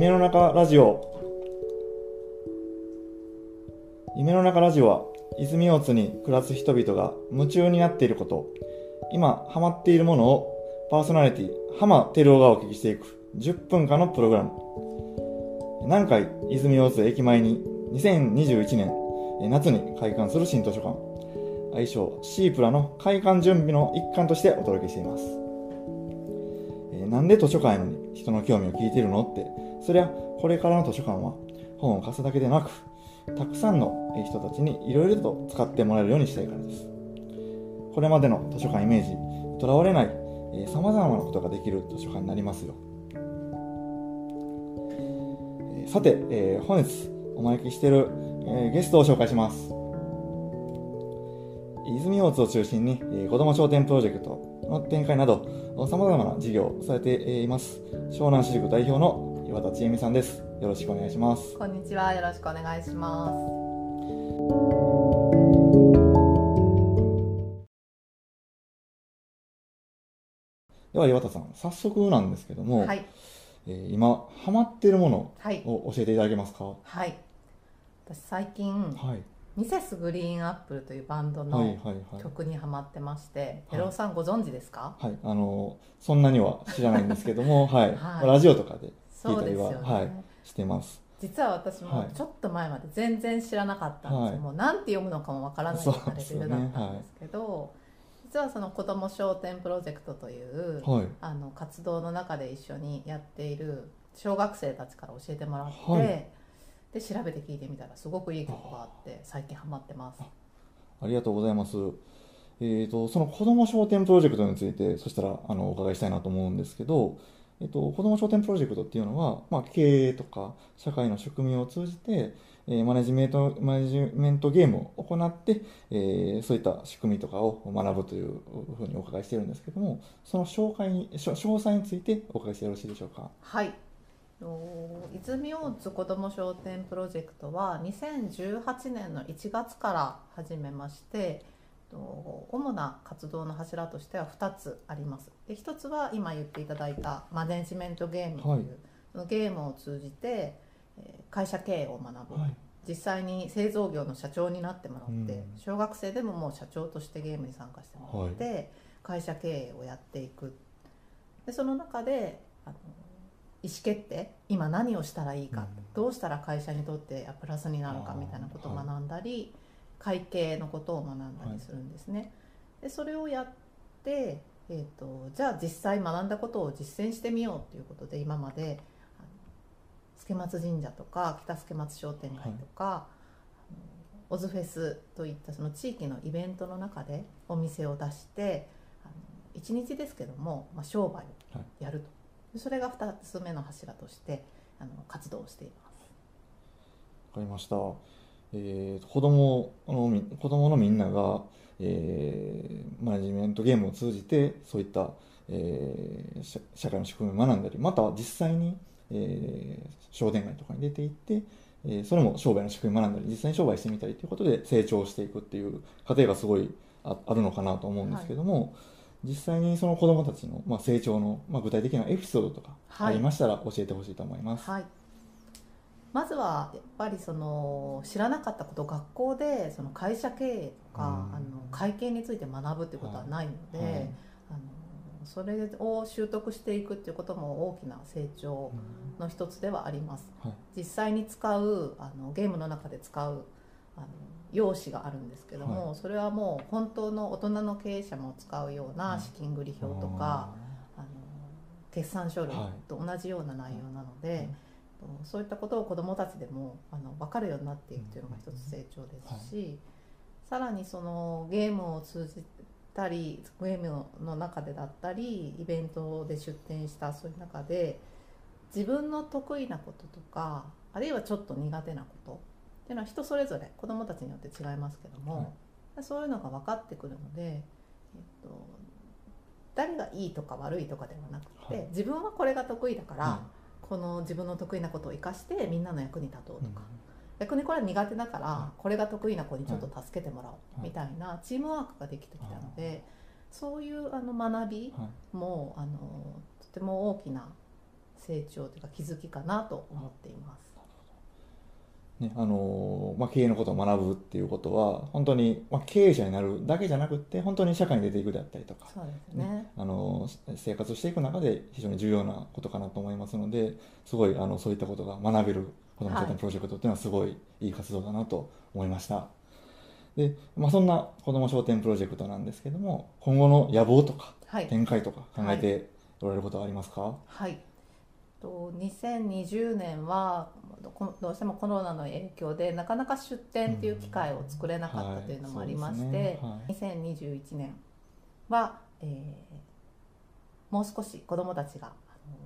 夢の中ラジオ。夢の中ラジオは泉大津に暮らす人々が夢中になっていること。今ハマっているものをパーソナリティ浜照夫がお聞きしていく10分間のプログラム。南海泉大津駅前に2021年夏に開館する新図書館。愛称シープラの開館準備の一環としてお届けしています、えなんで図書館への人の興味を聞いてるのってそりゃこれからの図書館は本を貸すだけでなくたくさんの人たちにいろいろと使ってもらえるようにしたいからです。これまでの図書館イメージにとらわれないさまざまなことができる図書館になりますよ。さて、えー本日お招きしている、えーゲストを紹介します。泉大津を中心に、えー子ども商店プロジェクトの展開などさまざまな事業をされています。湘南市塾代表の岩田千恵美さんです。よろしくお願いします。こんにちは、よろしくお願いします。では岩田さん早速なんですけども、はい、えー今ハマっているものはい、を教えていただけますか？ははい。私最近、い。ミセスグリーンアップルというバンドはいのはいはい。曲にハマってまして、はい。テロさんご存知ですか？はい。あのそんなには知らないんですけども はい、はい。ラジオとかで聞いそうたりは、ですよね。はいしてます。実は私もはい。ちょっと前まで全然知らなかったんです。よ、はい。もうなんて読むのかもわからないようなレベルだったんですけど、実はその子ども商店プロジェクトという、はい。あの活動の中で一緒にやっている小学生たちから教えてもらって、はい。で調べて聞いてみたらすごくいい曲があって最近ハマってます。ありがとうございます。えー、とその子ども商店プロジェクトについてそしたらあのお伺いしたいなと思うんですけど、えー、と子ども商店プロジェクトっていうのは、まあ、経営とか社会の仕組みを通じて、えーマネジメントマネジメントゲームを行って、えーそういった仕組みとかを学ぶというふうにお伺いしてるんですけどもその紹介に詳細についてお伺いしてよろしいでしょうか？はい泉大津子ども商店プロジェクトは2018年の1月から始めまして主な活動の柱としては2つあります。で1つは今言っていただいたマネジメントゲームという、はい。そのゲームを通じてえー会社経営を学ぶ、はい。実際に製造業の社長になってもらって、うん。小学生でももう社長としてゲームに参加してもらって、会社経営をやっていく。でその中であの意思決定今何をしたらいいか、うん。どうしたら会社にとってプラスになるかみたいなことを学んだり、会計のことを学んだりするんですね。でそれをやって、えー、とじゃあ実際学んだことを実践してみようということで今まで助松神社とか北助松商店街とか、あのオズフェスといったその地域のイベントの中でお店を出してあの1日ですけども、まあ、商売をやると、でそれが2つ目の柱としてあの活動をしています。わかりました。えー、子供のみ子供のみんなが、えーマネジメントゲームを通じてそういった、えー社社会の仕組みを学んだりまたは実際に、えー商店街とかに出て行って、えーそれも商売の仕組みを学んだり実際に商売してみたりということで成長していくっていう過程がすごいああるのかなと思うんですけども、実際にその子供たちの、まあ、成長の、まあ、具体的なエピソードとかはいありましたら教えてほしいと思います。はい、まずはやっぱりその知らなかったこと学校でその会社経営とか、うん。あの会計について学ぶっていうことはないので、はい。あのそれを習得していくっていうことも大きな成長の一つではあります。はい。実際に使うあのゲームの中で使うあの用紙があるんですけども、それはもう本当の大人の経営者も使うような資金繰り表とか、あの決算書類と同じような内容なので、そういったことを子どもたちでもあの分かるようになっていくというのが一つ成長ですし、さらにそのゲームを通じたりゲームの中でだったりイベントで出展したそういう中で自分の得意なこととかあるいはちょっと苦手なことっていうのは人それぞれ子どもたちによって違いますけども、そういうのが分かってくるので、えっと、誰がいいとか悪いとかではなくて、はい。自分はこれが得意だから、はこの自分の得意なことを生かしてみんなの役に立とういとか、逆にこれは苦手だから、はこれが得意な子にちょっと助けてもらおうはいみたいなチームワークができてきたので、そういうあの学びはい。もあのとても大きな成長というか気づきかなと思っています。ねあのまあ、経営のことを学ぶっていうことは本当に、まあ、経営者になるだけじゃなくって本当に社会に出ていくであったりとか、そうですね。あの生活をしていく中で非常に重要なことかなと思いますのですごいあのそういったことが学べる子ども商店プロジェクトっていうのはすごいいい活動だなと思いました。で、まあ、そんな子ども商店プロジェクトなんですけども今後の野望とかはい。展開とか考えておられることはありますか、はい。と2020年はこどうしてもコロナの影響でなかなか出店っていう機会を作れなかったというのもありまして、はいそうですね。2021年は、えーもう少し子どもたちが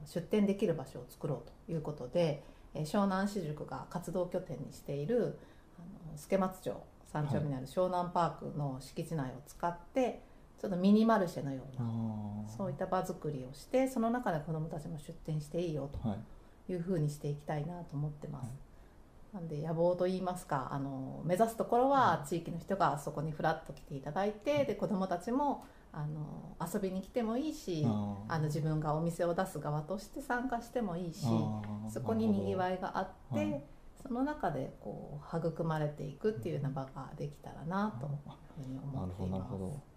出店できる場所を作ろうということで、えー湘南市塾が活動拠点にしている助松町三丁目にある湘南パークの敷地内を使ってちょっとミニマルシェのようあなー。そういった場作りをしてその中で子どもたちも出店していいよはい。というふうにしていきたいなと思ってます。なんで野望といいますかあの目指すところは地域の人がそこにフラッと来ていただいてで子どもたちもあの遊びに来てもいいしあの自分がお店を出す側として参加してもいいしそこににぎわいがあって、その中でこう育まれていくっていうような場ができたらなというふうに思っています。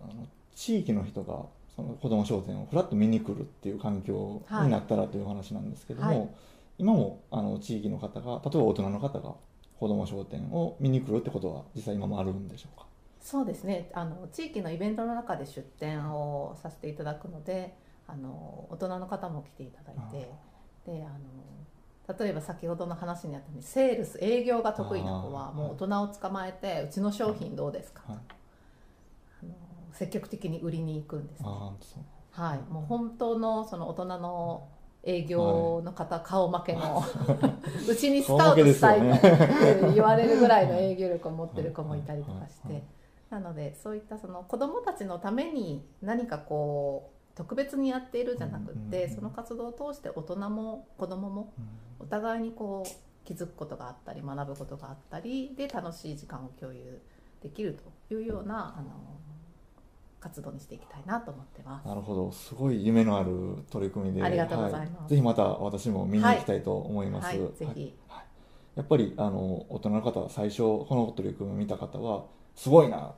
あの地域の人がその子ども商店をふらっと見に来るっていう環境になったらという話なんですけども、はい。今もあの地域の方が例えば大人の方が子ども商店を見に来るってことは実際今もあるんでしょうか？そうですね。あの地域のイベントの中で出店をさせていただくのであの大人の方も来ていただいてであの例えば先ほどの話にあったようにセールス営業が得意な子はもう大人を捕まえてうちの商品どうですか、はい積極的に売りに行くんですね、はい、もう本当のその大人の営業の方、顔負けのう。ちにスカウトしたいと顔負けですよ言われるぐらいの営業力を持ってる子もいたりとかしはいはいてなのでそういったその子どもたちのために何かこう特別にやっているじゃなくっうんうんその活動を通して大人も子どももうん。お互いにこう気づくことがあったり学ぶことがあったりで楽しい時間を共有できるというようなあの活動にしていきたいなと思ってます。なるほど。すごい夢のある取り組みで。ありがとうございます。はぜひまた私も見に行きたいと思います、はい、ぜひ、やっぱりあの大人の方は最初この取り組みを見た方はすごいな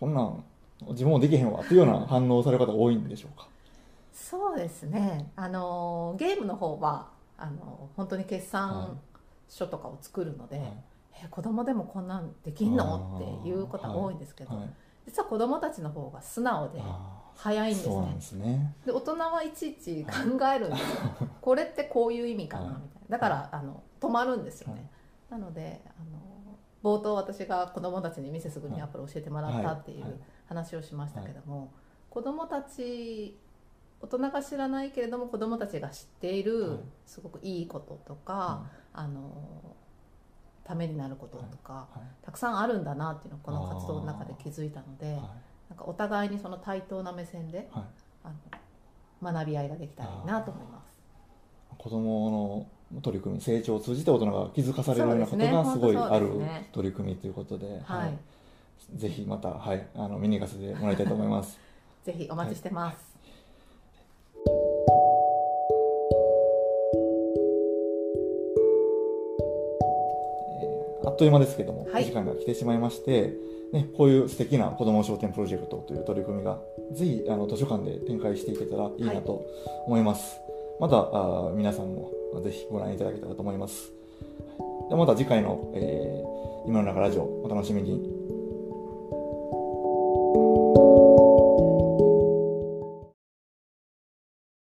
こんなん自分もできへんわっていうような反応をされる方が多いんでしょうか？そうですね。あのゲームの方はあの本当に決算書とかを作るので、はいえ子供でもこんなんできんの？っていうことが多いんですけど、はい実は子供たちの方が素直であ早いんですね。ですね。で大人はいちいち考えるんです。よ これってこういう意味かなみたいな。だからあの止まるんですよね、なのであの冒頭私が子供たちにミセスグリーンアップルを教えてもらったっていうはい。はい話をしましたけども、子供たち大人が知らないけれども子供たちが知っていはい。るすごくいいこととか、あのためになることとか、はい。たくさんあるんだなっていうのをこの活動の中で気づいたのではいなんかお互いにその対等な目線ではい。あの学び合いができたらいいなと思います。子供の取り組み成長を通じて大人が気づかされるようなことがすごいある取り組みということで、はい、ぜひまた、はい、あの見に行かせてもらいたいと思います。ぜひお待ちしてます。あっという間ですけども、はい。お時間が来てしまいまして、ね、こういう素敵な子ども商店プロジェクトという取り組みがぜひあの図書館で展開していけたらいいなと思います、またあ皆さんもぜひご覧いただけたらと思います。ではまた次回の、えー今の中ラジオお楽しみに